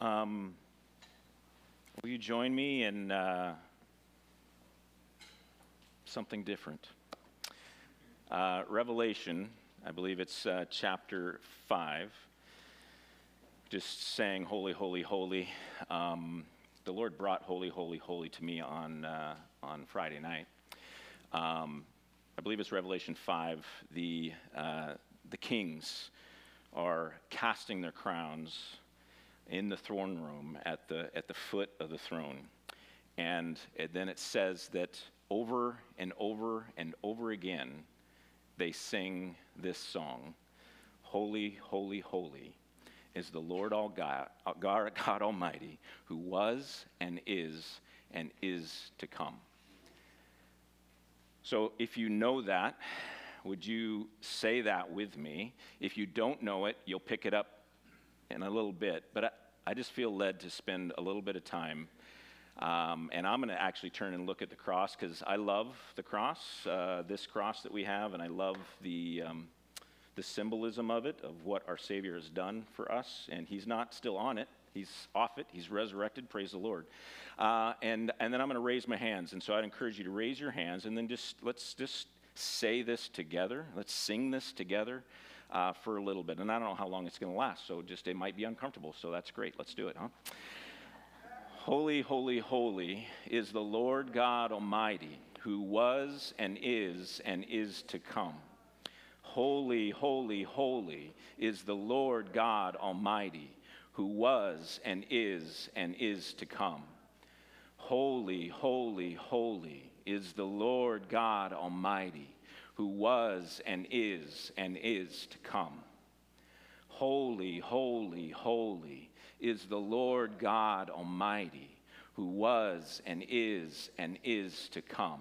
Um, will you join me in uh, something different? Uh, Revelation, I believe it's uh, chapter 5. Just saying, Holy, Holy, Holy. Um, the Lord brought Holy, Holy, Holy to me on, uh, on Friday night. Um, I believe it's Revelation 5. The, uh, the kings are casting their crowns in the throne room at the, at the foot of the throne. And it, then it says that over and over and over again, they sing this song Holy, holy, holy is the Lord all God, God, God Almighty, who was and is and is to come. So if you know that, would you say that with me? If you don't know it, you'll pick it up in a little bit. But I, I just feel led to spend a little bit of time. Um, and I'm going to actually turn and look at the cross because I love the cross, uh, this cross that we have, and I love the, um, the symbolism of it, of what our Savior has done for us. And He's not still on it, He's off it, He's resurrected. Praise the Lord. Uh, and, and then I'm going to raise my hands. And so I'd encourage you to raise your hands and then just let's just say this together. Let's sing this together uh, for a little bit. And I don't know how long it's going to last, so just it might be uncomfortable. So that's great. Let's do it, huh? Holy, holy, holy is the Lord God Almighty, who was and is and is to come. Holy, holy, holy is the Lord God Almighty, who was and is and is to come. Holy, holy, holy is the Lord God Almighty, who was and is and is to come. Holy, holy, holy is the Lord God Almighty, who was and is and is to come.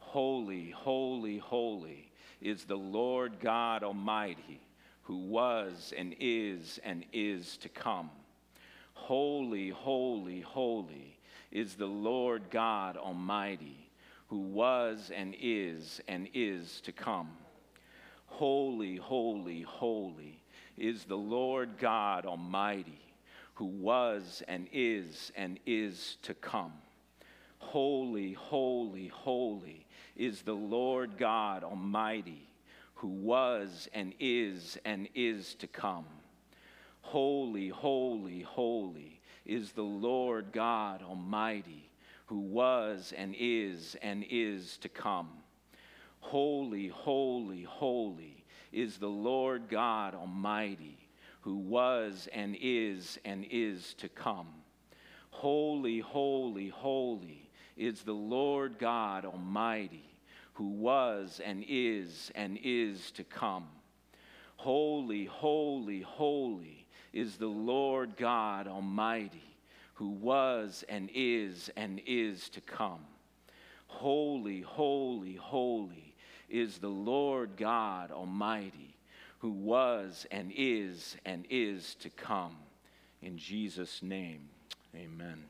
Holy, holy, holy is the Lord God Almighty, who was and is and is to come. Holy, holy, holy is the Lord God Almighty who was and is and is to come. Holy, holy, holy is the Lord God Almighty, who was and is and is to come. Holy, holy, holy is the Lord God Almighty, who was and is and is to come. Holy, holy, holy is the Lord God Almighty who was and is and is to come. Holy, holy, holy is the Lord God Almighty, who was and is and is to come. Holy, holy, holy is the Lord God Almighty, who was and is and is to come. Holy, holy, holy is the Lord God Almighty who was and is and is to come. Holy, holy, holy is the Lord God Almighty, who was and is and is to come. In Jesus' name, amen.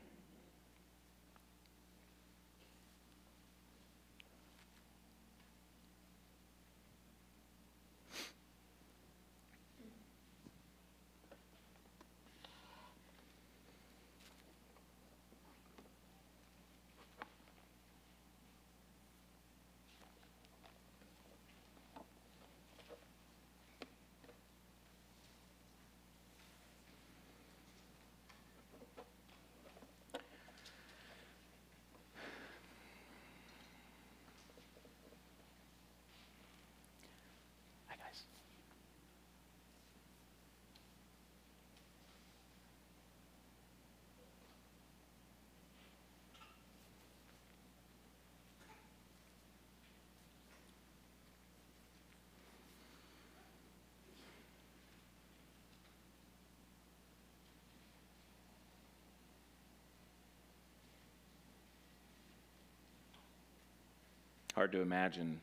Hard to imagine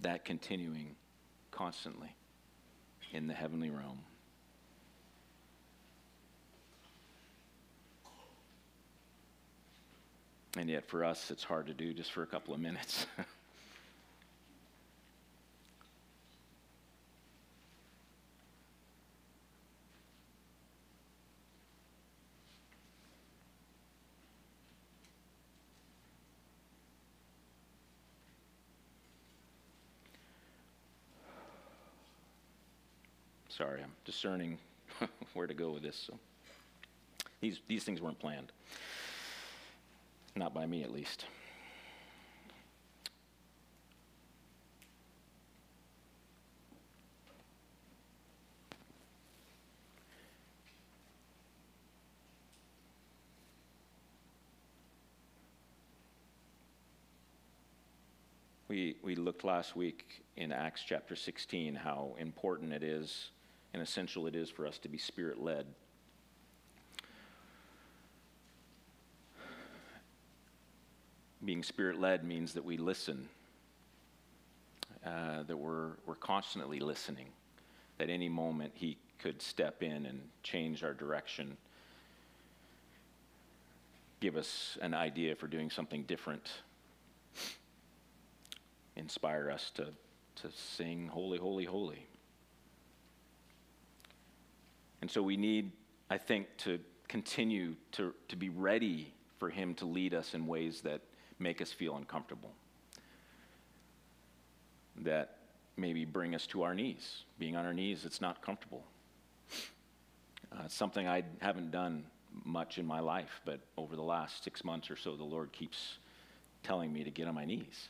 that continuing constantly in the heavenly realm. And yet, for us, it's hard to do just for a couple of minutes. Sorry, I'm discerning where to go with this. So these, these things weren't planned. Not by me, at least. We, we looked last week in Acts chapter 16 how important it is and essential it is for us to be spirit led. Being spirit led means that we listen, uh, that we're, we're constantly listening, that any moment He could step in and change our direction, give us an idea for doing something different inspire us to, to sing Holy, Holy, Holy. And so we need, I think, to continue to, to be ready for Him to lead us in ways that make us feel uncomfortable, that maybe bring us to our knees. Being on our knees, it's not comfortable. Uh, something I haven't done much in my life, but over the last six months or so, the Lord keeps telling me to get on my knees.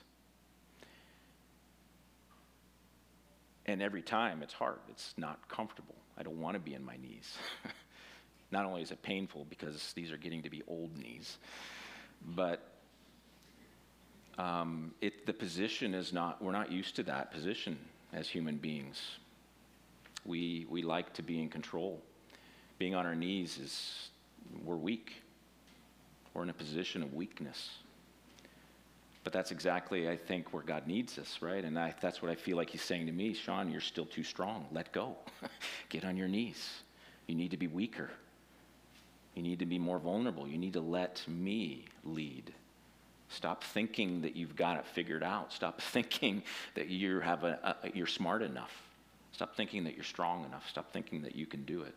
And every time it's hard, it's not comfortable. I don't want to be in my knees. not only is it painful because these are getting to be old knees, but um, it, the position is not, we're not used to that position as human beings. We, we like to be in control. Being on our knees is, we're weak. We're in a position of weakness. But that's exactly, I think, where God needs us, right? And I, that's what I feel like He's saying to me Sean, you're still too strong. Let go. Get on your knees. You need to be weaker. You need to be more vulnerable. You need to let me lead. Stop thinking that you've got it figured out. Stop thinking that you have a, a, you're smart enough. Stop thinking that you're strong enough. Stop thinking that you can do it.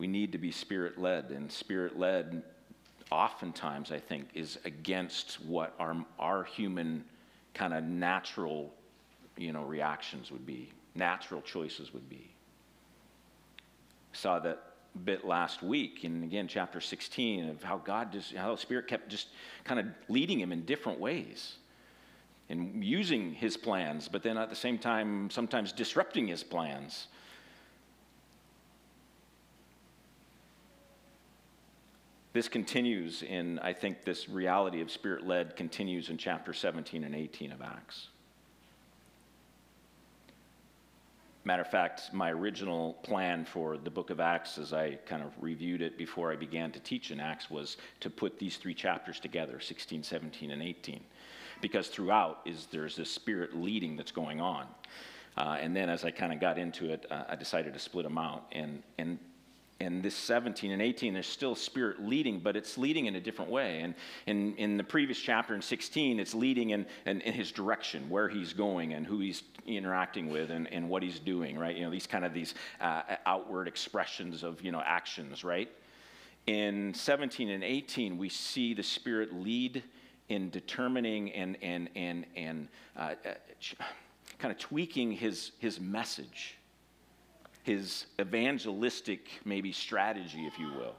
We need to be spirit led, and spirit led oftentimes, I think, is against what our, our human kind of natural, you know, reactions would be, natural choices would be. Saw that bit last week, and again, chapter 16, of how God just, how the Spirit kept just kind of leading him in different ways and using his plans, but then at the same time, sometimes disrupting his plans. This continues in, I think, this reality of spirit led continues in chapter 17 and 18 of Acts. Matter of fact, my original plan for the book of Acts, as I kind of reviewed it before I began to teach in Acts, was to put these three chapters together 16, 17, and 18. Because throughout is there's this spirit leading that's going on. Uh, and then as I kind of got into it, uh, I decided to split them out. And, and in this 17 and 18, there's still spirit leading, but it's leading in a different way. And in, in the previous chapter in 16, it's leading in, in, in, his direction, where he's going and who he's interacting with and, and what he's doing, right? You know, these kind of these uh, outward expressions of, you know, actions, right? In 17 and 18, we see the spirit lead in determining and, and, and, and uh, uh kind of tweaking his, his message his evangelistic, maybe, strategy, if you will.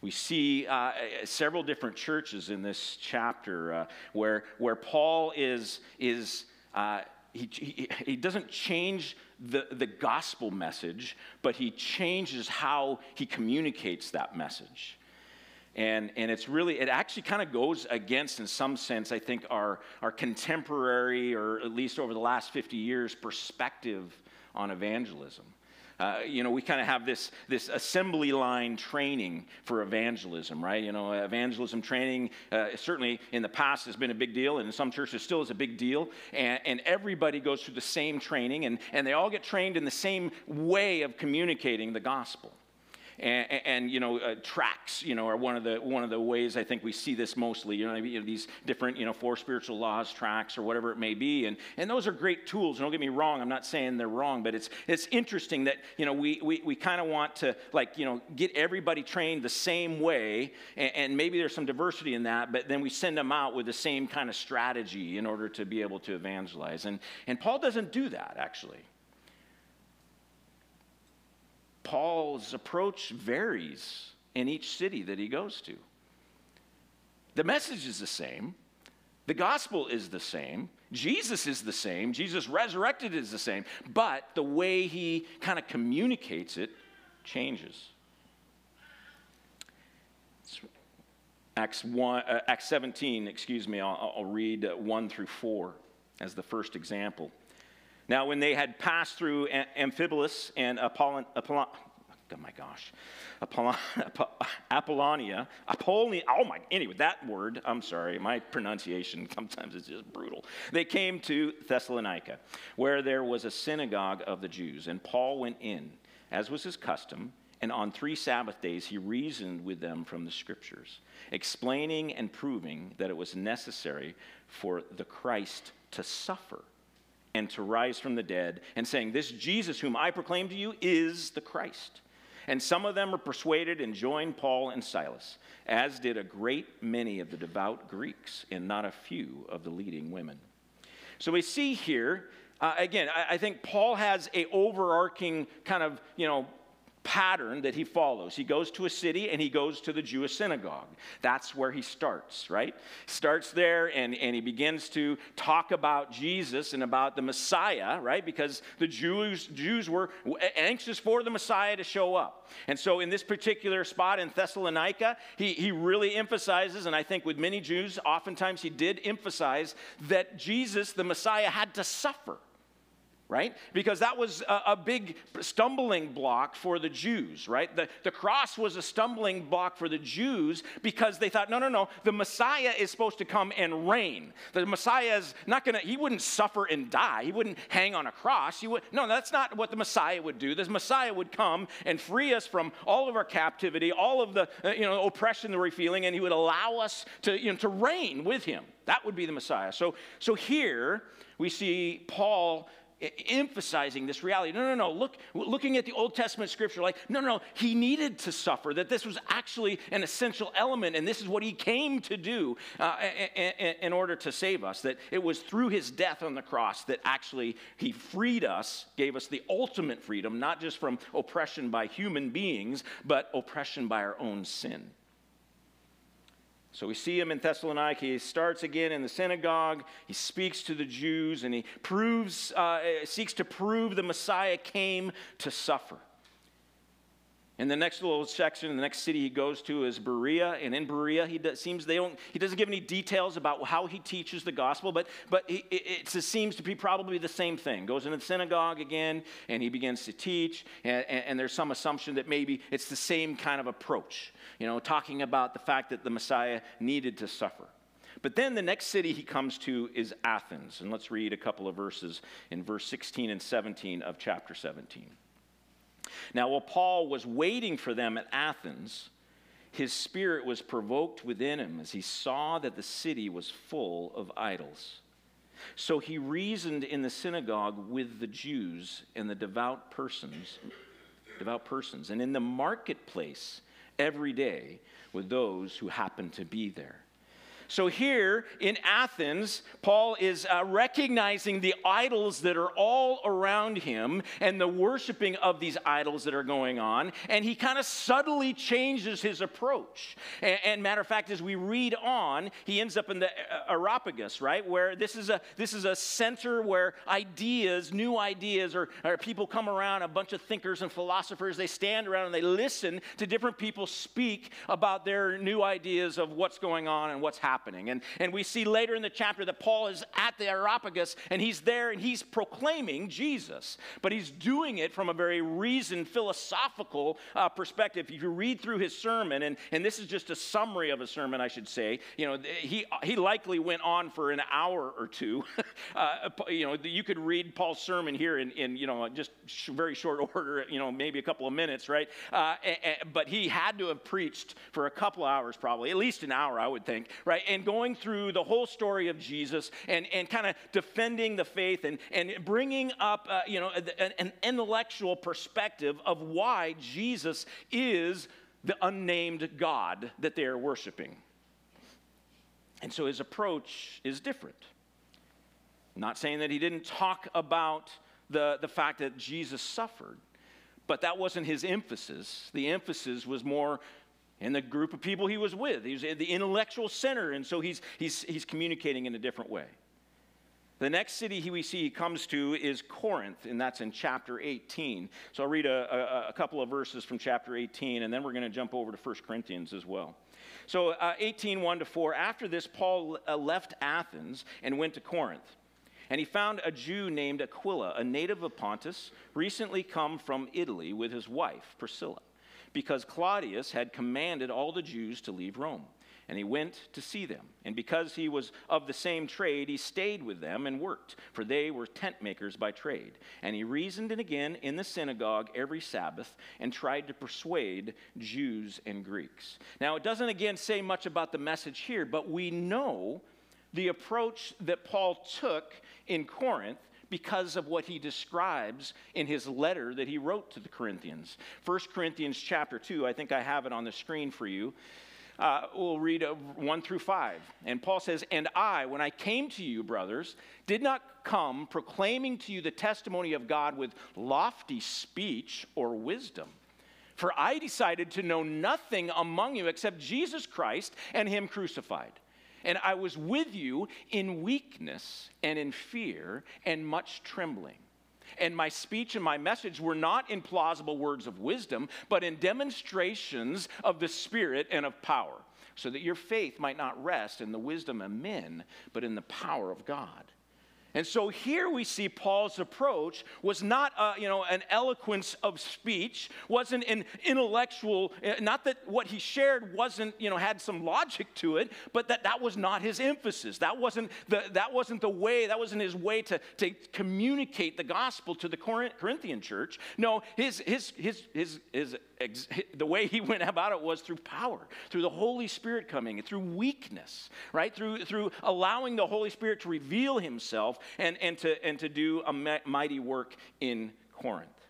We see uh, several different churches in this chapter uh, where, where Paul is, is uh, he, he, he, doesn't change the, the gospel message, but he changes how he communicates that message. And, and it's really, it actually kind of goes against, in some sense, I think, our, our contemporary, or at least over the last 50 years, perspective on evangelism. Uh, you know, we kind of have this, this assembly line training for evangelism, right? You know, evangelism training uh, certainly in the past has been a big deal, and in some churches still is a big deal. And, and everybody goes through the same training, and, and they all get trained in the same way of communicating the gospel. And, and you know, uh, tracts, you know, are one of the one of the ways I think we see this mostly. You know, you know, these different, you know, four spiritual laws tracts or whatever it may be, and and those are great tools. Don't get me wrong. I'm not saying they're wrong, but it's it's interesting that you know we we, we kind of want to like you know get everybody trained the same way, and, and maybe there's some diversity in that, but then we send them out with the same kind of strategy in order to be able to evangelize. And and Paul doesn't do that actually. Paul's approach varies in each city that he goes to. The message is the same, the gospel is the same, Jesus is the same, Jesus resurrected is the same, but the way he kind of communicates it changes. Acts, 1, uh, Acts 17, excuse me, I'll, I'll read 1 through 4 as the first example. Now, when they had passed through Amphipolis and Apollon, Apollon oh my gosh, Apollon, Apollonia, Apollonia, oh my, anyway, that word, I'm sorry, my pronunciation sometimes is just brutal. They came to Thessalonica, where there was a synagogue of the Jews, and Paul went in, as was his custom, and on three Sabbath days he reasoned with them from the scriptures, explaining and proving that it was necessary for the Christ to suffer and to rise from the dead, and saying, This Jesus whom I proclaim to you is the Christ. And some of them were persuaded and joined Paul and Silas, as did a great many of the devout Greeks, and not a few of the leading women. So we see here, uh, again, I, I think Paul has a overarching kind of, you know, pattern that he follows. He goes to a city and he goes to the Jewish synagogue. That's where he starts, right? Starts there and, and he begins to talk about Jesus and about the Messiah, right? Because the Jews, Jews were anxious for the Messiah to show up. And so in this particular spot in Thessalonica, he, he really emphasizes, and I think with many Jews, oftentimes he did emphasize that Jesus, the Messiah, had to suffer right? Because that was a, a, big stumbling block for the Jews, right? The, the cross was a stumbling block for the Jews because they thought, no, no, no, the Messiah is supposed to come and reign. The Messiah is not going to, he wouldn't suffer and die. He wouldn't hang on a cross. He would, no, that's not what the Messiah would do. The Messiah would come and free us from all of our captivity, all of the, uh, you know, oppression that we're feeling, and he would allow us to, you know, to reign with him. That would be the Messiah. So, so here we see Paul emphasizing this reality. No, no, no. Look, looking at the Old Testament scripture, like, no, no, no. he needed to suffer, that this was actually an essential element, and this is what he came to do uh, in order to save us. That it was through his death on the cross that actually he freed us, gave us the ultimate freedom, not just from oppression by human beings, but oppression by our own sin. So we see him in Thessalonica. He starts again in the synagogue. He speaks to the Jews and he proves, uh, seeks to prove the Messiah came to suffer. In the next little section, the next city he goes to is Berea, and in Berea, he does, seems they don't. He doesn't give any details about how he teaches the gospel, but but it, it, seems to be probably the same thing. Goes into the synagogue again, and he begins to teach, and, and, and there's some assumption that maybe it's the same kind of approach. You know, talking about the fact that the Messiah needed to suffer. But then the next city he comes to is Athens, and let's read a couple of verses in verse 16 and 17 of chapter 17. Now, while Paul was waiting for them at Athens, his spirit was provoked within him as he saw that the city was full of idols. So he reasoned in the synagogue with the Jews and the devout persons, devout persons, and in the marketplace every day with those who happened to be there. So, here in Athens, Paul is uh, recognizing the idols that are all around him and the worshiping of these idols that are going on. And he kind of subtly changes his approach. And, and, matter of fact, as we read on, he ends up in the uh, Areopagus, right? Where this is a, this is a center where ideas, new ideas, or, or people come around, a bunch of thinkers and philosophers, they stand around and they listen to different people speak about their new ideas of what's going on and what's happening happening. And, and we see later in the chapter that Paul is at the Areopagus and he's there and he's proclaiming Jesus. But he's doing it from a very reasoned, philosophical uh, perspective. If you read through his sermon, and, and this is just a summary of a sermon, I should say, you know, he, he likely went on for an hour or two. uh, you know, you could read Paul's sermon here in, in you know, just sh- very short order, you know, maybe a couple of minutes, right? Uh, but he had to have preached for a couple hours, probably, at least an hour, I would think, right? And going through the whole story of Jesus and, and kind of defending the faith and, and bringing up, uh, you know, an, intellectual perspective of why Jesus is the unnamed God that they are worshiping. And so his approach is different. not saying that he didn't talk about the, the fact that Jesus suffered, but that wasn't his emphasis. The emphasis was more in the group of people he was with. He's the intellectual center, and so he's, he's, he's communicating in a different way. The next city he, we see he comes to is Corinth, and that's in chapter 18. So I'll read a, a, a couple of verses from chapter 18, and then we're going to jump over to 1 Corinthians as well. So uh, 18, 1 to 4. After this, Paul uh, left Athens and went to Corinth. And he found a Jew named Aquila, a native of Pontus, recently come from Italy with his wife, Priscilla, because Claudius had commanded all the Jews to leave Rome. And he went to see them. And because he was of the same trade, he stayed with them and worked, for they were tent makers by trade. And he reasoned and again in the synagogue every Sabbath and tried to persuade Jews and Greeks. Now, it doesn't again say much about the message here, but we know the approach that Paul took in Corinth because of what he describes in his letter that he wrote to the Corinthians. 1 Corinthians chapter 2, I think I have it on the screen for you. Uh, we'll read uh, 1 through 5. And Paul says, And I, when I came to you, brothers, did not come proclaiming to you the testimony of God with lofty speech or wisdom. For I decided to know nothing among you except Jesus Christ and Him crucified. And I was with you in weakness and in fear and much trembling. And my speech and my message were not in plausible words of wisdom, but in demonstrations of the Spirit and of power, so that your faith might not rest in the wisdom of men, but in the power of God. And so here we see Paul's approach was not, uh, you know, an eloquence of speech, wasn't an intellectual, uh, not that what he shared wasn't, you know, had some logic to it, but that that was not his emphasis. That wasn't the, that wasn't the way, that wasn't his way to, to communicate the gospel to the Corinthian church. No, his, his, his, his, his the way he went about it was through power, through the Holy Spirit coming, through weakness, right? Through, through allowing the Holy Spirit to reveal himself and, and, to, and to do a mighty work in Corinth.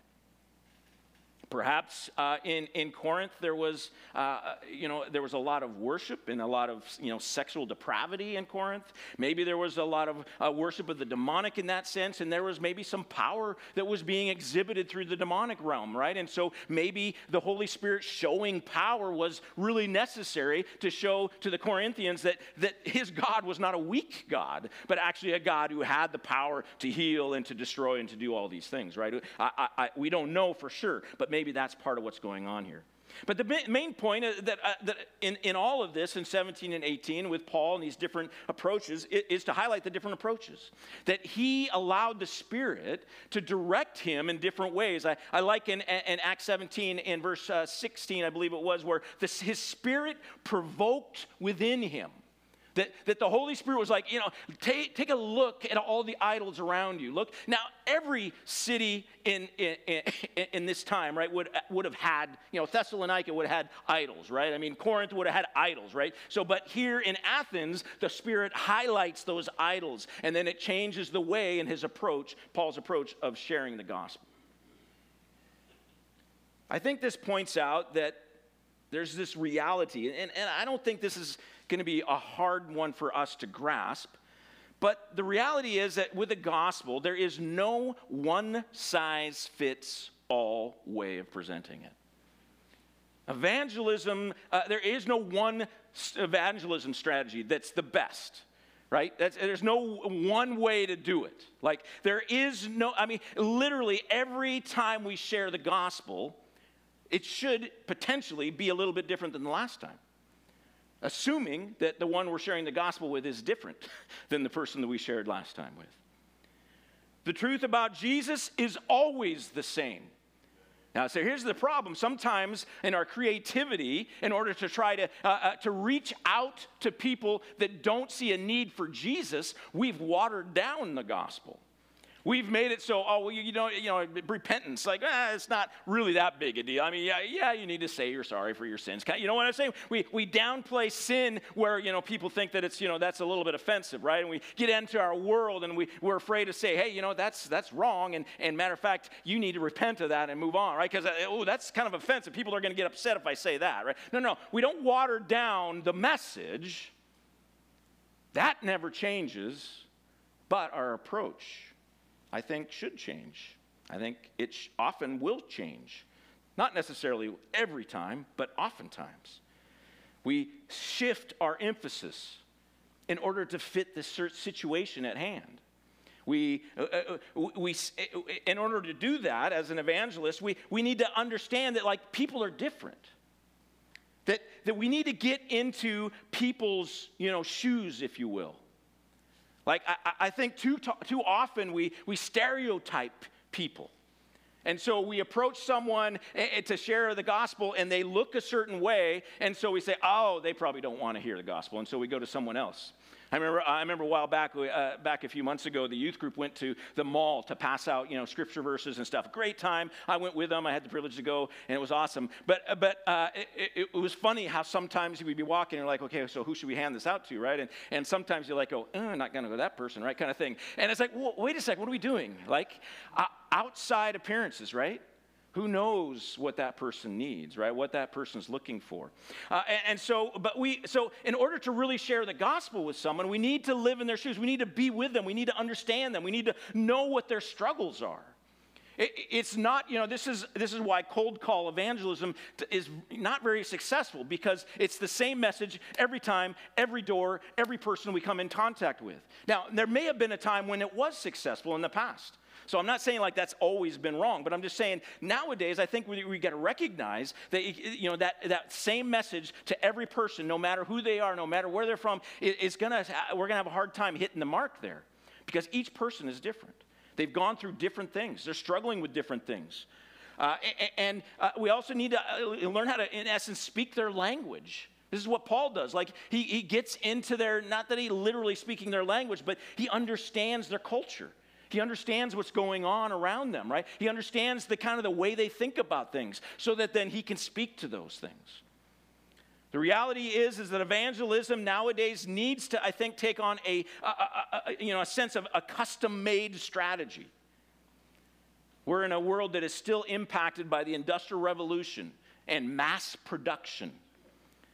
Perhaps uh, in, in Corinth there was, uh, you know, there was a lot of worship and a lot of, you know, sexual depravity in Corinth. Maybe there was a lot of uh, worship of the demonic in that sense, and there was maybe some power that was being exhibited through the demonic realm, right? And so maybe the Holy Spirit showing power was really necessary to show to the Corinthians that, that his God was not a weak God, but actually a God who had the power to heal and to destroy and to do all these things, right? I, I, we don't know for sure, but maybe that's part of what's going on here. But the main point uh, that, uh, that in, in all of this, in 17 and 18, with Paul and these different approaches, is to highlight the different approaches. That he allowed the Spirit to direct him in different ways. I, I like in, in Acts 17, in verse uh, 16, I believe it was, where his Spirit provoked within him. That, that the Holy Spirit was like, you know, take, take a look at all the idols around you. Look, now every city in, in, in, in, this time, right, would, would have had, you know, Thessalonica would have had idols, right? I mean, Corinth would have had idols, right? So, but here in Athens, the Spirit highlights those idols, and then it changes the way in his approach, Paul's approach of sharing the gospel. I think this points out that there's this reality, and, and I don't think this is going to be a hard one for us to grasp. But the reality is that with the gospel, there is no one size fits all way of presenting it. Evangelism, uh, there is no one evangelism strategy that's the best, right? That's, there's no one way to do it. Like, there is no, I mean, literally every time we share the gospel, it should potentially be a little bit different than the last time. Assuming that the one we're sharing the gospel with is different than the person that we shared last time with. The truth about Jesus is always the same. Now, so here's the problem. Sometimes in our creativity, in order to try to, uh, uh, to reach out to people that don't see a need for Jesus, we've watered down the gospel. We've made it so, oh, well, you, know, you know, repentance, like, eh, it's not really that big a deal. I mean, yeah, yeah, you need to say you're sorry for your sins. You know what I'm saying? We, we downplay sin where, you know, people think that it's, you know, that's a little bit offensive, right? And we get into our world and we, we're afraid to say, hey, you know, that's, that's wrong. And, and matter of fact, you need to repent of that and move on, right? Because, uh, oh, that's kind of offensive. People are going to get upset if I say that, right? No, no, we don't water down the message. That never changes, but our approach I think should change. I think it sh- often will change. Not necessarily every time, but oftentimes. We shift our emphasis in order to fit the situation at hand. We, uh, uh, uh we, uh, in order to do that as an evangelist, we, we need to understand that like people are different. That, that we need to get into people's you know, shoes, if you will. Like, I, I think too, too often we, we stereotype people. And so we approach someone eh, eh, to share the gospel and they look a certain way. And so we say, oh, they probably don't want to hear the gospel. And so we go to someone else. I remember, I remember a while back, uh, back a few months ago, the youth group went to the mall to pass out, you know, scripture verses and stuff. Great time. I went with them. I had the privilege to go, and it was awesome. But, uh, but uh, it, it, was funny how sometimes we'd be walking and you're like, okay, so who should we hand this out to, right? And, and sometimes you're like, oh, uh, I'm not going to go that person, right? Kind of thing. And it's like, well, wait a second, what are we doing? Like, uh, outside appearances, right? Who knows what that person needs, right? What that person's looking for. Uh, and, and, so, but we, so in order to really share the gospel with someone, we need to live in their shoes. We need to be with them. We need to understand them. We need to know what their struggles are. It, it's not, you know, this is, this is why cold call evangelism is not very successful because it's the same message every time, every door, every person we come in contact with. Now, there may have been a time when it was successful in the past. So I'm not saying like that's always been wrong, but I'm just saying nowadays I think we, we got to recognize that you know that that same message to every person, no matter who they are, no matter where they're from, is gonna we're gonna have a hard time hitting the mark there, because each person is different. They've gone through different things. They're struggling with different things. Uh, and uh, we also need to uh, learn how to, in essence, speak their language. This is what Paul does. Like, he, he gets into their, not that he literally speaking their language, but he understands their culture. He understands what's going on around them, right? He understands the kind of the way they think about things so that then he can speak to those things. The reality is, is that evangelism nowadays needs to, I think, take on a, a, a, a you know, a sense of a custom-made strategy. We're in a world that is still impacted by the Industrial Revolution and mass production.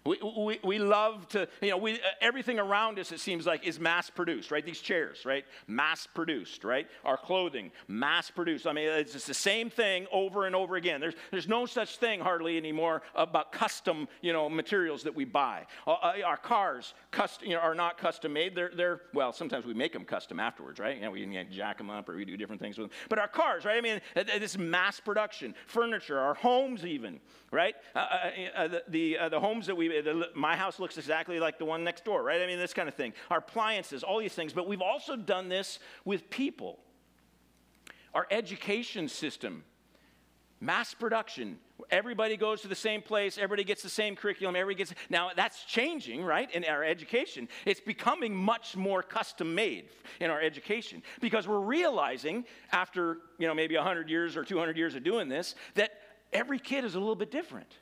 We, we, we love to, you know, we, uh, everything around us, it seems like, is mass produced, right? These chairs, right? Mass produced, right? Our clothing, mass produced. I mean, it's just the same thing over and over again. There's, there's no such thing hardly anymore about custom, you know, materials that we buy. Uh, uh our cars custom, you know, are not custom made. They're, they're, well, sometimes we make them custom afterwards, right? You know, we can jack them up or we do different things with them. But our cars, right? I mean, this mass production. Furniture, our homes even, right? Uh, uh, uh the, the, the homes that we my house looks exactly like the one next door, right? I mean, this kind of thing. Our appliances, all these things. But we've also done this with people. Our education system, mass production. Everybody goes to the same place, everybody gets the same curriculum, everybody gets. Now, that's changing, right, in our education. It's becoming much more custom made in our education because we're realizing after, you know, maybe 100 years or 200 years of doing this that every kid is a little bit different.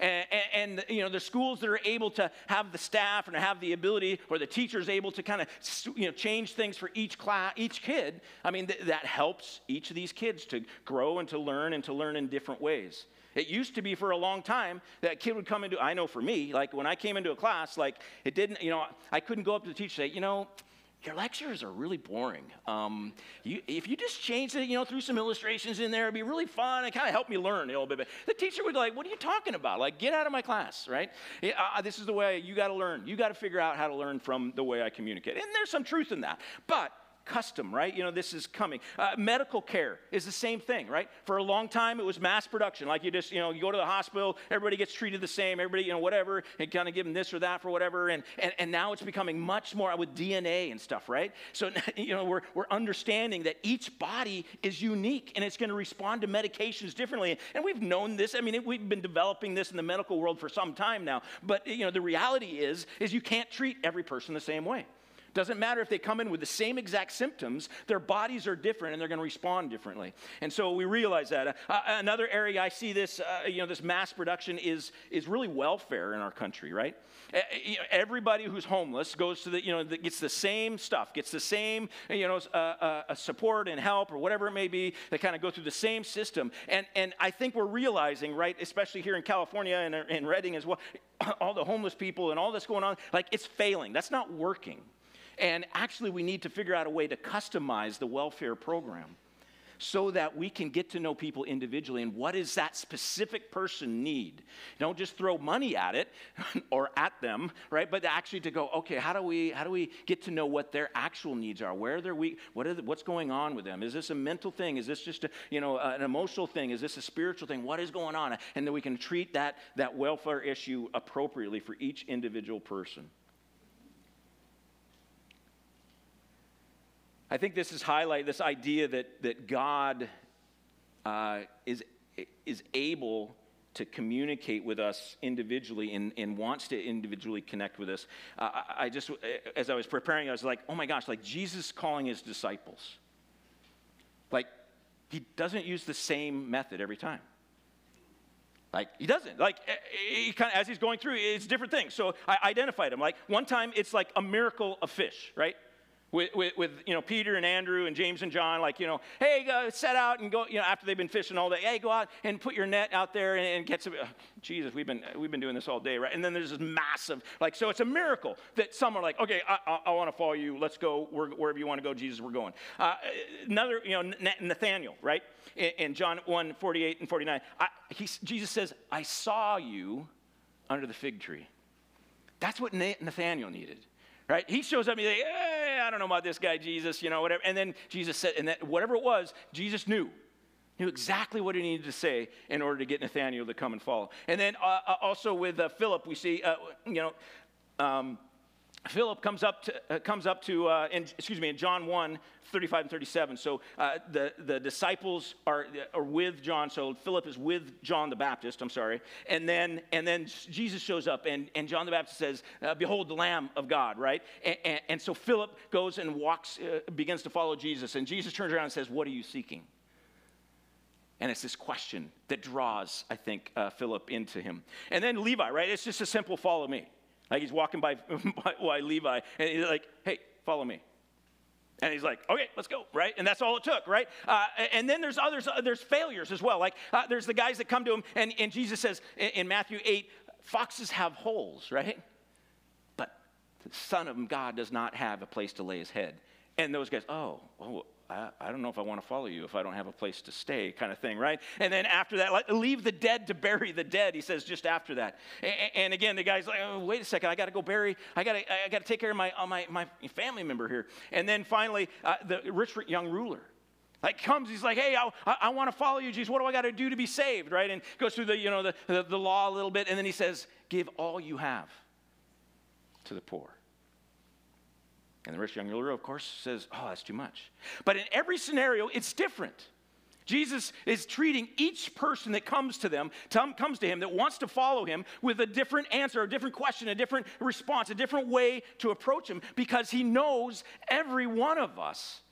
And, and, you know the schools that are able to have the staff and have the ability or the teachers able to kind of you know change things for each class each kid i mean th- that helps each of these kids to grow and to learn and to learn in different ways. It used to be for a long time that kid would come into i know for me like when i came into a class like it didn't you know i couldn't go up to the teacher and say you know your lectures are really boring. Um, you, if you just change it, you know, through some illustrations in there, it'd be really fun. It kind of helped me learn a little bit. The teacher would be like, what are you talking about? Like, get out of my class, right? Uh, this is the way you got to learn. You got to figure out how to learn from the way I communicate. And there's some truth in that. But custom, right? You know, this is coming. Uh, medical care is the same thing, right? For a long time, it was mass production. Like you just, you know, you go to the hospital, everybody gets treated the same, everybody, you know, whatever, and kind of give them this or that for whatever. And, and, and now it's becoming much more with DNA and stuff, right? So, you know, we're, we're understanding that each body is unique and it's going to respond to medications differently. And we've known this. I mean, it, we've been developing this in the medical world for some time now. But, you know, the reality is, is you can't treat every person the same way. Doesn't matter if they come in with the same exact symptoms, their bodies are different and they're going to respond differently. And so we realize that. Uh, uh, another area I see this, uh, you know, this mass production is, is really welfare in our country, right? Uh, everybody who's homeless goes to the, you know, gets the same stuff, gets the same, you know, uh, uh, support and help or whatever it may be. They kind of go through the same system. And, and I think we're realizing, right, especially here in California and in Redding as well, all the homeless people and all this going on, like it's failing. That's not working. And actually, we need to figure out a way to customize the welfare program so that we can get to know people individually and what does that specific person need. Don't just throw money at it or at them right? But actually to go okay how do we how do we get to know what their actual needs are? Where they're weak what's going on with them? Is this a mental thing? Is this just a, you know an emotional thing? Is this a spiritual thing? What is going on? And then we can treat that that welfare issue appropriately for each individual person I think this is highlight this idea that, that God uh, is, is able to communicate with us individually and, and wants to individually connect with us. Uh, I, I just, as I was preparing, I was like, oh my gosh, like Jesus calling his disciples. Like, he doesn't use the same method every time. Like he doesn't. Like he kind of as he's going through, it's different things. So I identified him. Like one time, it's like a miracle of fish, right? With, with, with, you know, Peter and Andrew and James and John, like, you know, hey, go, set out and go, you know, after they've been fishing all day, hey, go out and put your net out there and, and get some, oh, Jesus, we've been, we've been doing this all day, right? And then there's this massive, like, so it's a miracle that some are like, okay, I, I, I want to follow you. Let's go wherever you want to go, Jesus, we're going. Uh, another, you know, Nathaniel, right? In, in, John 1, 48 and 49, I, he, Jesus says, I saw you under the fig tree. That's what Nathaniel needed right? He shows up and he's like, hey, I don't know about this guy, Jesus, you know, whatever. And then Jesus said, and that whatever it was, Jesus knew. Knew exactly what he needed to say in order to get Nathaniel to come and follow. And then uh, uh also with uh, Philip, we see, uh, you know, um, Philip comes up to, uh, comes up to uh, in, excuse me, in John 1, 35 and 37. So uh, the, the disciples are, are with John. So Philip is with John the Baptist, I'm sorry. And then, and then Jesus shows up, and, and John the Baptist says, uh, Behold the Lamb of God, right? And, and, and so Philip goes and walks, uh, begins to follow Jesus. And Jesus turns around and says, What are you seeking? And it's this question that draws, I think, uh, Philip into him. And then Levi, right? It's just a simple follow me. Like he's walking by, by, by Levi, and he's like, hey, follow me. And he's like, okay, let's go, right? And that's all it took, right? Uh, and then there's others, uh, there's failures as well. Like uh, there's the guys that come to him, and, and Jesus says in, in Matthew 8, foxes have holes, right? But the Son of God does not have a place to lay his head. And those guys, oh, oh I, don't know if I want to follow you if I don't have a place to stay, kind of thing, right? And then after that, like, leave the dead to bury the dead, he says just after that. And, again, the guy's like, oh, wait a second, I got to go bury, I got to I gotta take care of my, uh, my, my family member here. And then finally, uh, the rich young ruler. Like comes, he's like, hey, I, I, I want to follow you, Jesus. What do I got to do to be saved, right? And goes through the, you know, the, the, the law a little bit, and then he says, give all you have to the poor. And the rich young ruler, of course, says, Oh, that's too much. But in every scenario, it's different. Jesus is treating each person that comes to them, comes to him, that wants to follow him with a different answer, a different question, a different response, a different way to approach him because he knows every one of us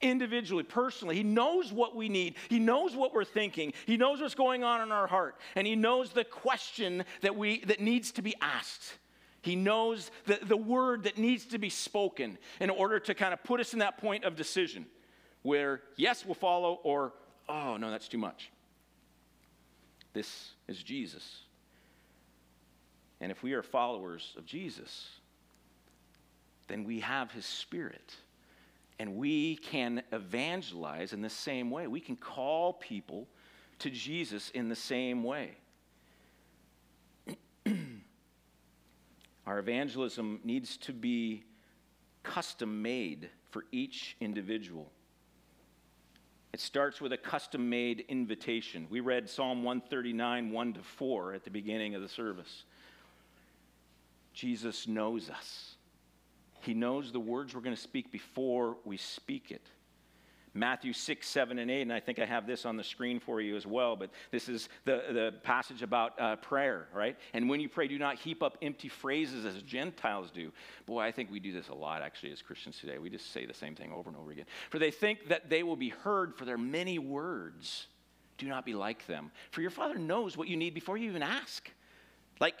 individually, personally. He knows what we need. He knows what we're thinking. He knows what's going on in our heart. And he knows the question that we that needs to be asked. He knows the, the word that needs to be spoken in order to kind of put us in that point of decision where, yes, we'll follow, or, oh, no, that's too much. This is Jesus. And if we are followers of Jesus, then we have his spirit. And we can evangelize in the same way. We can call people to Jesus in the same way. Our evangelism needs to be custom made for each individual. It starts with a custom made invitation. We read Psalm 139, 1 to 4 at the beginning of the service. Jesus knows us, He knows the words we're going to speak before we speak it. Matthew 6, 7, and 8. And I think I have this on the screen for you as well. But this is the, the passage about uh, prayer, right? And when you pray, do not heap up empty phrases as Gentiles do. Boy, I think we do this a lot actually as Christians today. We just say the same thing over and over again. For they think that they will be heard for their many words. Do not be like them. For your Father knows what you need before you even ask. Like,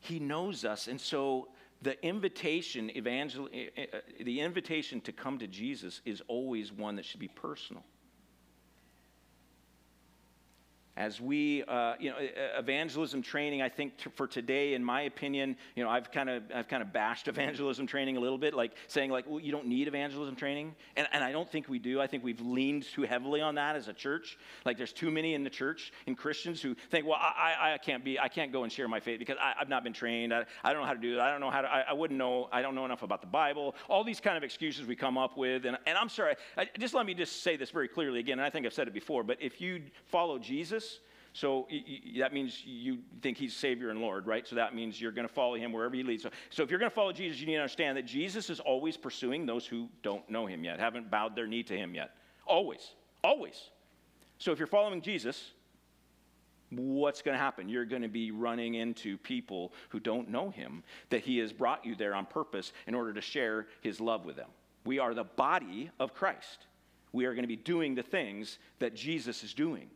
He knows us. And so the invitation, evangel- eh, eh, the invitation to come to Jesus is always one that should be personal. As we, uh, you know, evangelism training, I think t- for today, in my opinion, you know, I've kind of, I've kind of bashed evangelism training a little bit, like saying like, well, you don't need evangelism training. And, and I don't think we do. I think we've leaned too heavily on that as a church. Like there's too many in the church, in Christians who think, well, I, I, I can't be, I can't go and share my faith because I, have not been trained. I, I don't know how to do it. I don't know how to, I, I wouldn't know, I don't know enough about the Bible. All these kind of excuses we come up with. And, and I'm sorry, I, just let me just say this very clearly again. And I think I've said it before, but if you follow Jesus, so that means you think he's Savior and Lord, right? So that means you're going to follow him wherever he leads. So, so if you're going to follow Jesus, you need to understand that Jesus is always pursuing those who don't know him yet, haven't bowed their knee to him yet. Always. Always. So if you're following Jesus, what's going to happen? You're going to be running into people who don't know him, that he has brought you there on purpose in order to share his love with them. We are the body of Christ. We are going to be doing the things that Jesus is doing.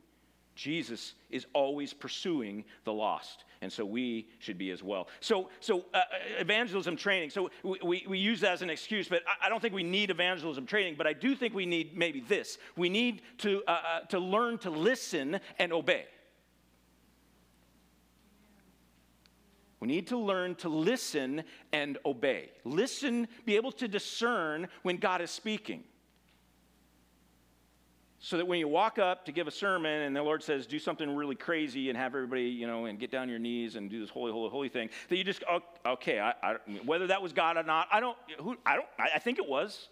Jesus is always pursuing the lost. And so we should be as well. So, so uh, uh, evangelism training. So we, we, we, use that as an excuse, but I, I, don't think we need evangelism training. But I do think we need maybe this. We need to, uh, uh, to learn to listen and obey. We need to learn to listen and obey. Listen, be able to discern when God is speaking so that when you walk up to give a sermon and the Lord says, do something really crazy and have everybody, you know, and get down your knees and do this holy, holy, holy thing, that you just, oh, okay, I, I, whether that was God or not, I don't, who, I don't, I think it was.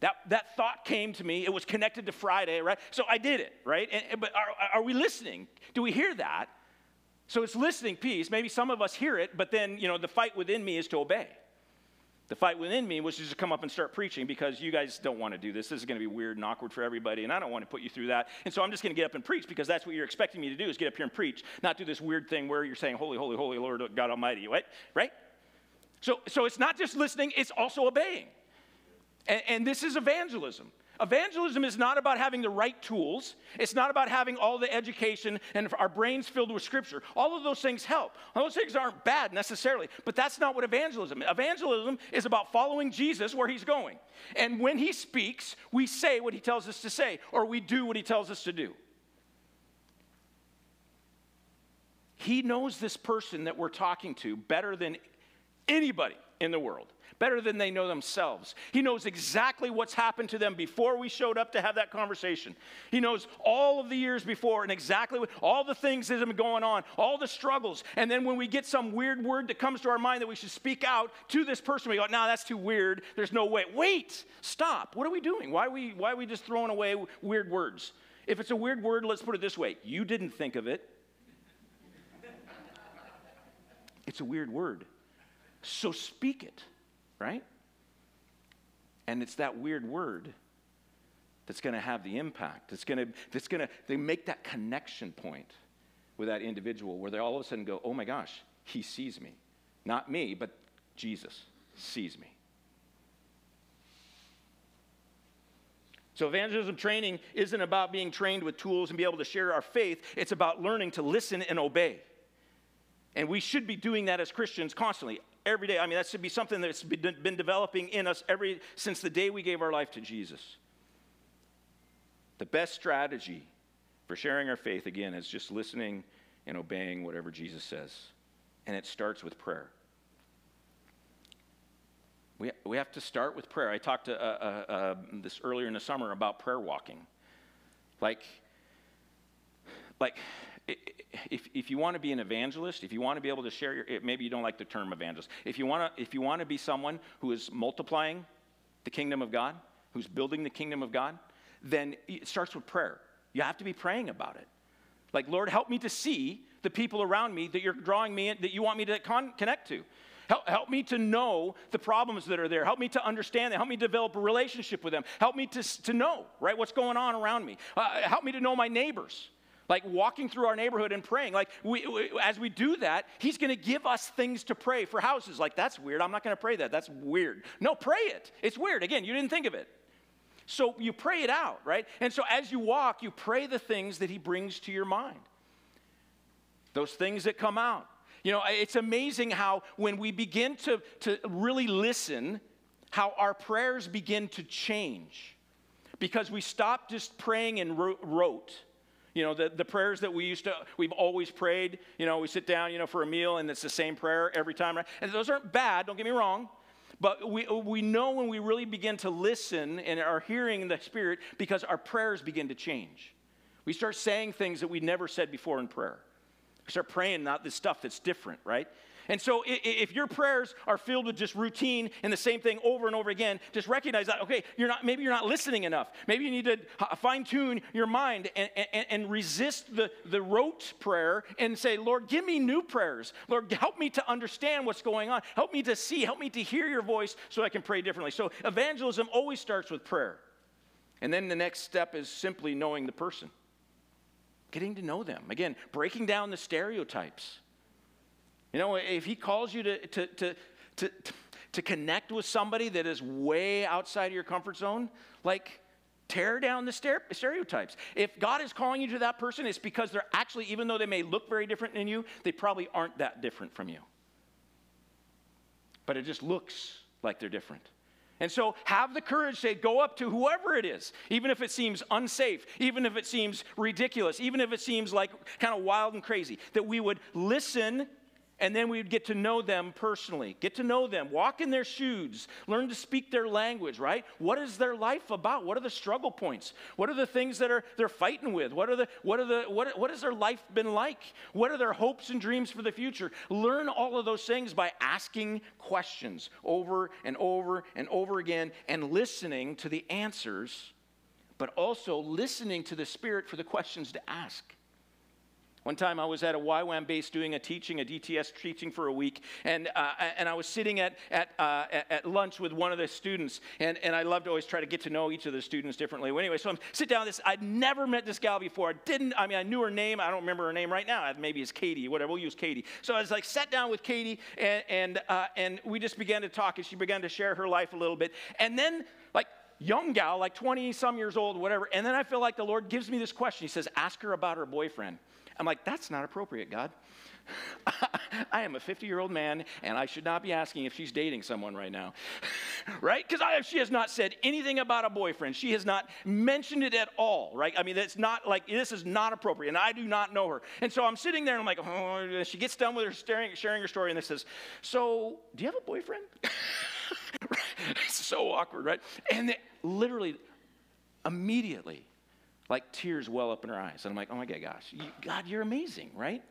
That, that thought came to me. It was connected to Friday, right? So I did it, right? And, but are, are we listening? Do we hear that? So it's listening piece. Maybe some of us hear it, but then, you know, the fight within me is to obey. The fight within me was just to come up and start preaching because you guys don't want to do this. This is going to be weird and awkward for everybody, and I don't want to put you through that. And so I'm just going to get up and preach because that's what you're expecting me to do is get up here and preach, not do this weird thing where you're saying, Holy, holy, holy Lord God Almighty, right? Right? So, so it's not just listening, it's also obeying. And, and this is evangelism. Evangelism is not about having the right tools. It's not about having all the education and our brains filled with scripture. All of those things help. Those things aren't bad necessarily, but that's not what evangelism is. Evangelism is about following Jesus where he's going. And when he speaks, we say what he tells us to say, or we do what he tells us to do. He knows this person that we're talking to better than anybody in the world better than they know themselves. He knows exactly what's happened to them before we showed up to have that conversation. He knows all of the years before and exactly what, all the things that have been going on, all the struggles. And then when we get some weird word that comes to our mind that we should speak out to this person, we go, no, that's too weird. There's no way. Wait, stop. What are we doing? Why are we, why are we just throwing away weird words? If it's a weird word, let's put it this way you didn't think of it. It's a weird word. So speak it right? And it's that weird word that's going to have the impact. It's going to, that's going to they make that connection point with that individual where they all of a sudden go, oh my gosh, he sees me. Not me, but Jesus sees me. So, evangelism training isn't about being trained with tools and be able to share our faith. It's about learning to listen and obey. And we should be doing that as Christians constantly every day. I mean, that should be something that's been developing in us every since the day we gave our life to Jesus. The best strategy for sharing our faith, again, is just listening and obeying whatever Jesus says. And it starts with prayer. We, we have to start with prayer. I talked to, uh, uh, uh, this earlier in the summer about prayer walking. Like, like if, if you want to be an evangelist, if you want to be able to share your, maybe you don't like the term evangelist. If you want to, if you want to be someone who is multiplying the kingdom of God, who's building the kingdom of God, then it starts with prayer. You have to be praying about it. Like, Lord, help me to see the people around me that you're drawing me in, that you want me to con- connect to. Help, help me to know the problems that are there. Help me to understand them. Help me develop a relationship with them. Help me to, to know, right, what's going on around me. Uh, help me to know my neighbors. Like walking through our neighborhood and praying. Like, we, we, as we do that, He's going to give us things to pray for houses. Like, that's weird. I'm not going to pray that. That's weird. No, pray it. It's weird. Again, you didn't think of it. So you pray it out, right? And so as you walk, you pray the things that He brings to your mind. Those things that come out. You know, it's amazing how when we begin to, to really listen, how our prayers begin to change. Because we stop just praying and rote. You know, the, the prayers that we used to, we've always prayed. You know, we sit down, you know, for a meal and it's the same prayer every time. Right? And those aren't bad, don't get me wrong. But we, we know when we really begin to listen and are hearing the Spirit because our prayers begin to change. We start saying things that we never said before in prayer. We start praying not this stuff that's different, right? And so if your prayers are filled with just routine and the same thing over and over again, just recognize that, okay, you're not, maybe you're not listening enough. Maybe you need to fine tune your mind and, and, and resist the, the rote prayer and say, Lord, give me new prayers. Lord, help me to understand what's going on. Help me to see, help me to hear your voice so I can pray differently. So evangelism always starts with prayer. And then the next step is simply knowing the person, getting to know them. Again, breaking down the stereotypes. You know, if he calls you to, to, to, to, to connect with somebody that is way outside of your comfort zone, like tear down the stereotypes. If God is calling you to that person, it's because they're actually, even though they may look very different than you, they probably aren't that different from you. But it just looks like they're different. And so have the courage to go up to whoever it is, even if it seems unsafe, even if it seems ridiculous, even if it seems like kind of wild and crazy, that we would listen and then we would get to know them personally, get to know them, walk in their shoes, learn to speak their language, right? What is their life about? What are the struggle points? What are the things that are they're fighting with? What are the what are the what, what has their life been like? What are their hopes and dreams for the future? Learn all of those things by asking questions over and over and over again and listening to the answers, but also listening to the Spirit for the questions to ask. One time I was at a YWAM base doing a teaching, a DTS teaching for a week, and, uh, and I was sitting at, at, uh, at lunch with one of the students, and, and I love to always try to get to know each of the students differently. Well, anyway, so I'm sit down this, I'd never met this gal before. I didn't, I mean, I knew her name. I don't remember her name right now. Maybe it's Katie, whatever. We'll use Katie. So I was like, sat down with Katie, and, and, uh, and we just began to talk, and she began to share her life a little bit. And then, like, young gal, like 20 some years old, whatever. And then I feel like the Lord gives me this question. He says, Ask her about her boyfriend. I'm like, that's not appropriate, God. I am a 50 year old man, and I should not be asking if she's dating someone right now. right? Because she has not said anything about a boyfriend. She has not mentioned it at all, right? I mean, it's not like this is not appropriate, and I do not know her. And so I'm sitting there, and I'm like, oh, she gets done with her staring, sharing her story, and this says, So, do you have a boyfriend? it's so awkward, right? And they, literally, immediately, like tears well up in her eyes. And I'm like, oh my God, gosh, you, God, you're amazing, right?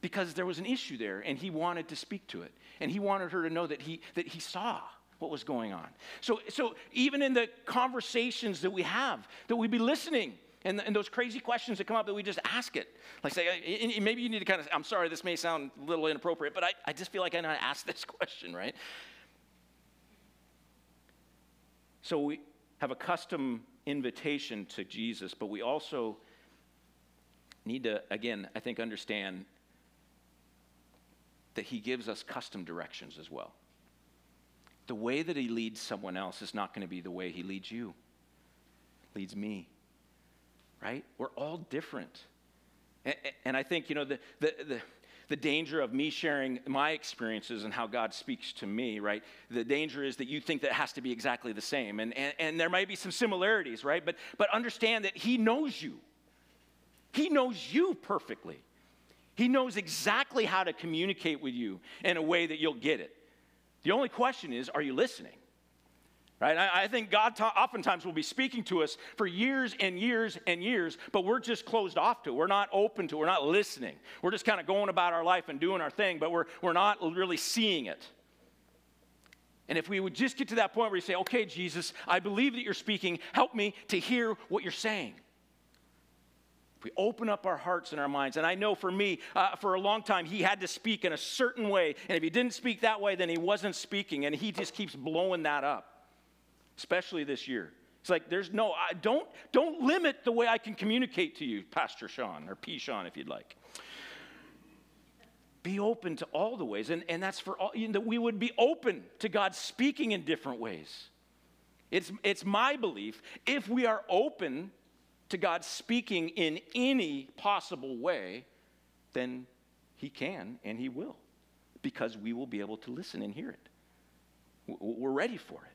Because there was an issue there and he wanted to speak to it. And he wanted her to know that he, that he saw what was going on. So, so even in the conversations that we have, that we be listening. And, and those crazy questions that come up that we just ask it. Like say, uh, maybe you need to kind of, I'm sorry, this may sound a little inappropriate, but I, I just feel like I need to ask this question, right? So we have a custom invitation to Jesus, but we also need to, again, I think, understand that He gives us custom directions as well. The way that He leads someone else is not going to be the way He leads you, leads me, right? We're all different. And, I think, you know, the, the, the the danger of me sharing my experiences and how God speaks to me, right? The danger is that you think that has to be exactly the same. And, and, and there might be some similarities, right? But, but understand that He knows you. He knows you perfectly. He knows exactly how to communicate with you in a way that you'll get it. The only question is, are you listening? Right? I, I think God ta- oftentimes will be speaking to us for years and years and years, but we're just closed off to it. We're not open to it. We're not listening. We're just kind of going about our life and doing our thing, but we're, we're not really seeing it. And if we would just get to that point where you say, okay, Jesus, I believe that you're speaking, help me to hear what you're saying. If we open up our hearts and our minds, and I know for me, uh, for a long time, he had to speak in a certain way. And if he didn't speak that way, then he wasn't speaking. And he just keeps blowing that up, especially this year. It's like there's no, I don't, don't limit the way I can communicate to you, Pastor Sean, or P. Sean, if you'd like be open to all the ways. And, and that's for all, you know, that we would be open to God speaking in different ways. It's, it's my belief if we are open to God speaking in any possible way, then He can and He will, because we will be able to listen and hear it. We're ready for it.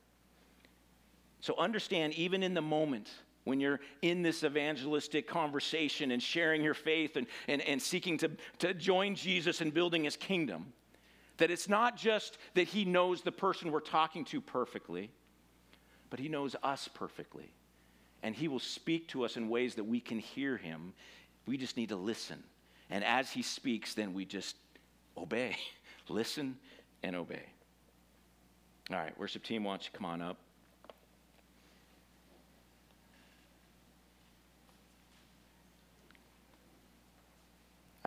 So understand, even in the moment, when you're in this evangelistic conversation and sharing your faith and, and, and seeking to, to join Jesus in building his kingdom, that it's not just that he knows the person we're talking to perfectly, but he knows us perfectly. And he will speak to us in ways that we can hear him. We just need to listen. And as he speaks, then we just obey. listen and obey. All right, worship team, why don't you come on up?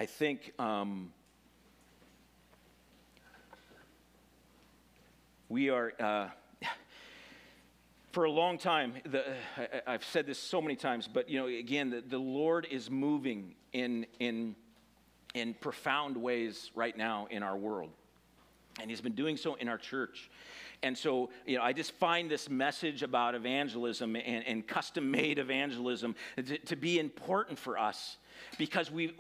I think um, we are, uh, for a long time, the, I, have said this so many times, but you know, again, the, the Lord is moving in, in, in profound ways right now in our world. And He's been doing so in our church. And so, you know, I just find this message about evangelism and, and custom made evangelism to, to, be important for us because we,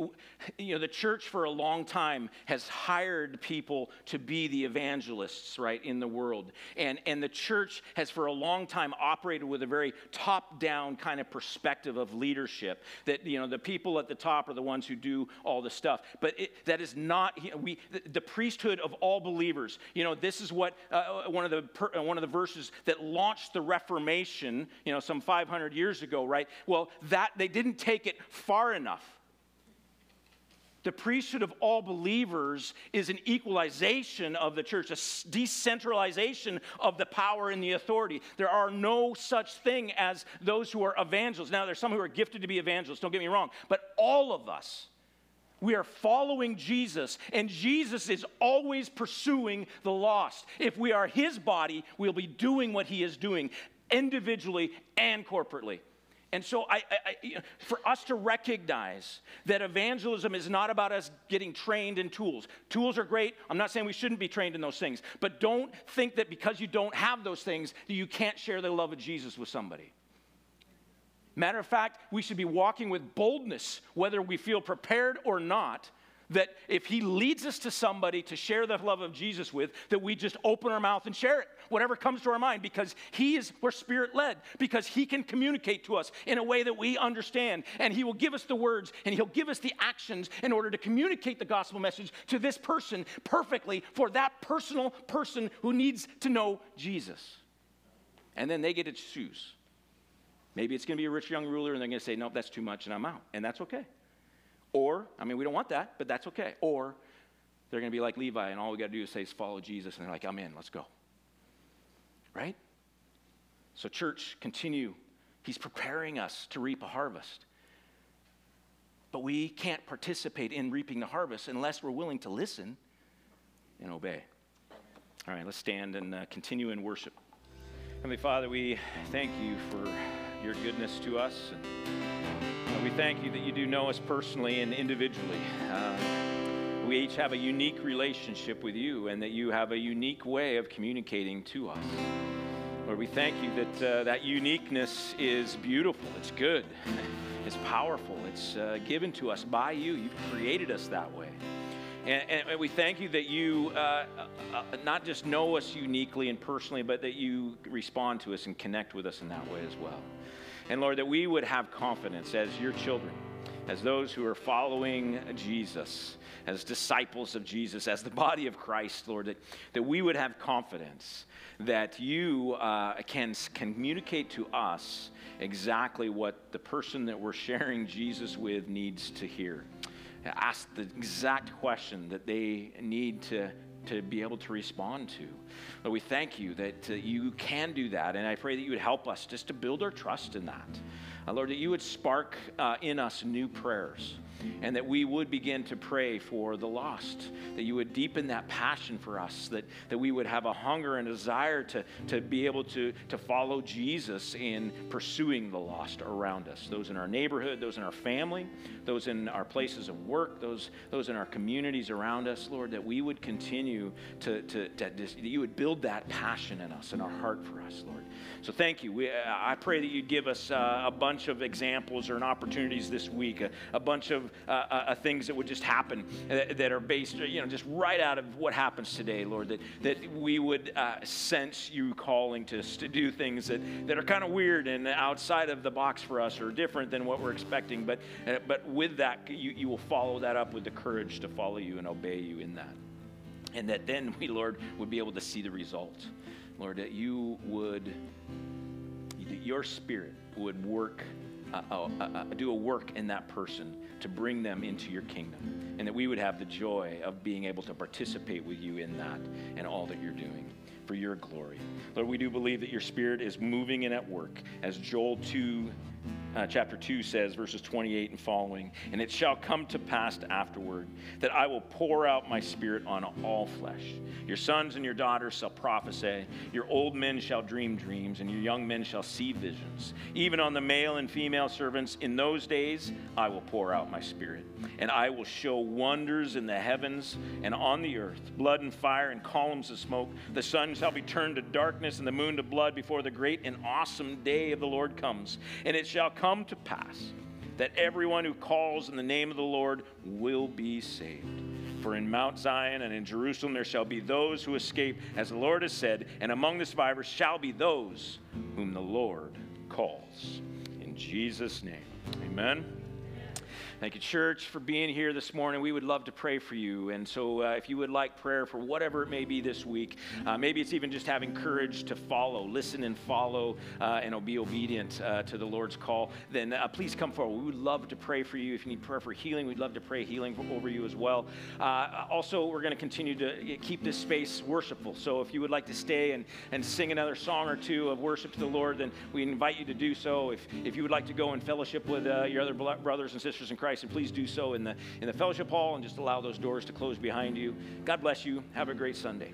you know, the church for a long time has hired people to be the evangelists, right, in the world. And, and the church has for a long time operated with a very top down kind of perspective of leadership that, you know, the people at the top are the ones who do all the stuff. But it, that is not, we, the, the, priesthood of all believers, you know, this is what uh, one, of the, uh, one of the verses that launched the Reformation, you know, some 500 years ago, right? Well, that, they didn't take it far enough the priesthood of all believers is an equalization of the church, a decentralization of the power and the authority. There are no such thing as those who are evangelists. Now, there's some who are gifted to be evangelists, don't get me wrong, but all of us, we are following Jesus, and Jesus is always pursuing the lost. If we are his body, we'll be doing what he is doing individually and corporately. And so, I, I, for us to recognize that evangelism is not about us getting trained in tools. Tools are great. I'm not saying we shouldn't be trained in those things. But don't think that because you don't have those things, that you can't share the love of Jesus with somebody. Matter of fact, we should be walking with boldness, whether we feel prepared or not, that if he leads us to somebody to share the love of Jesus with, that we just open our mouth and share it, whatever comes to our mind, because he is, we're spirit led, because he can communicate to us in a way that we understand. And he will give us the words and he'll give us the actions in order to communicate the gospel message to this person perfectly for that personal person who needs to know Jesus. And then they get to choose. Maybe it's going to be a rich young ruler and they're going to say, nope, that's too much and I'm out. And that's okay. Or, I mean, we don't want that, but that's okay. Or they're going to be like Levi, and all we got to do is say, follow Jesus, and they're like, I'm in, let's go. Right? So, church, continue. He's preparing us to reap a harvest. But we can't participate in reaping the harvest unless we're willing to listen and obey. All right, let's stand and uh, continue in worship. Heavenly Father, we thank you for your goodness to us. And, we thank you that you do know us personally and individually. Uh, we each have a unique relationship with you and that you have a unique way of communicating to us. Lord, we thank you that uh, that uniqueness is beautiful, it's good, it's powerful, it's uh, given to us by you. You've created us that way. And, and, we thank you that you uh, uh, not just know us uniquely and personally, but that you respond to us and connect with us in that way as well. And Lord, that we would have confidence as your children as those who are following Jesus, as disciples of Jesus, as the body of Christ, Lord, that, that we would have confidence that you uh, can communicate to us exactly what the person that we're sharing Jesus with needs to hear. Ask the exact question that they need to, to be able to respond to. But we thank you that uh, you can do that, and I pray that you would help us just to build our trust in that. Uh, Lord, that you would spark uh, in us new prayers and that we would begin to pray for the lost, that you would deepen that passion for us, that, that we would have a hunger and desire to, to be able to, to follow Jesus in pursuing the lost around us, those in our neighborhood, those in our family, those in our places of work, those, those in our communities around us, Lord, that we would continue to, to, to that you would build that passion in us and our heart for us, Lord. So thank you. We, I pray that you'd give us uh, a bunch of examples or opportunities this week, a, a bunch of uh, uh, things that would just happen that, that, are based, you know, just right out of what happens today, Lord, that, that we would uh, sense you calling to us to do things that, that are kind of weird and outside of the box for us or different than what we're expecting. But, uh, but with that, you, you will follow that up with the courage to follow you and obey you in that. And that then we, Lord, would be able to see the result. Lord, that you would, that your spirit would work, do a work in that person to bring them into your kingdom. And that we would have the joy of being able to participate with you in that and all that you're doing for your glory. Lord, we do believe that your spirit is moving and at work. As Joel 2 uh, chapter 2 says, verses 28 and following, and it shall come to pass afterward that I will pour out my spirit on all flesh. Your sons and your daughters shall prophesy, your old men shall dream dreams, and your young men shall see visions. Even on the male and female servants in those days, I will pour out my spirit, and I will show wonders in the heavens and on the earth blood and fire and columns of smoke. The sun shall be turned to darkness and the moon to blood before the great and awesome day of the Lord comes. And it shall come to pass that everyone who calls in the name of the Lord will be saved. For in Mount Zion and in Jerusalem there shall be those who escape, as the Lord has said, and among the survivors shall be those whom the Lord calls. In Jesus' name, amen. Thank you, church, for being here this morning. We would love to pray for you. And so, uh, if you would like prayer for whatever it may be this week, uh, maybe it's even just having courage to follow, listen and follow, uh, and be obedient uh, to the Lord's call, then uh, please come forward. We would love to pray for you. If you need prayer for healing, we'd love to pray healing for, over you as well. Uh, also, we're going to continue to keep this space worshipful. So, if you would like to stay and, and sing another song or two of worship to the Lord, then we invite you to do so. If, if you would like to go and fellowship with your other brothers and sisters in Christ, Christ, and please do so in the, in the fellowship hall and just allow those doors to close behind you. God bless you. Have a great Sunday.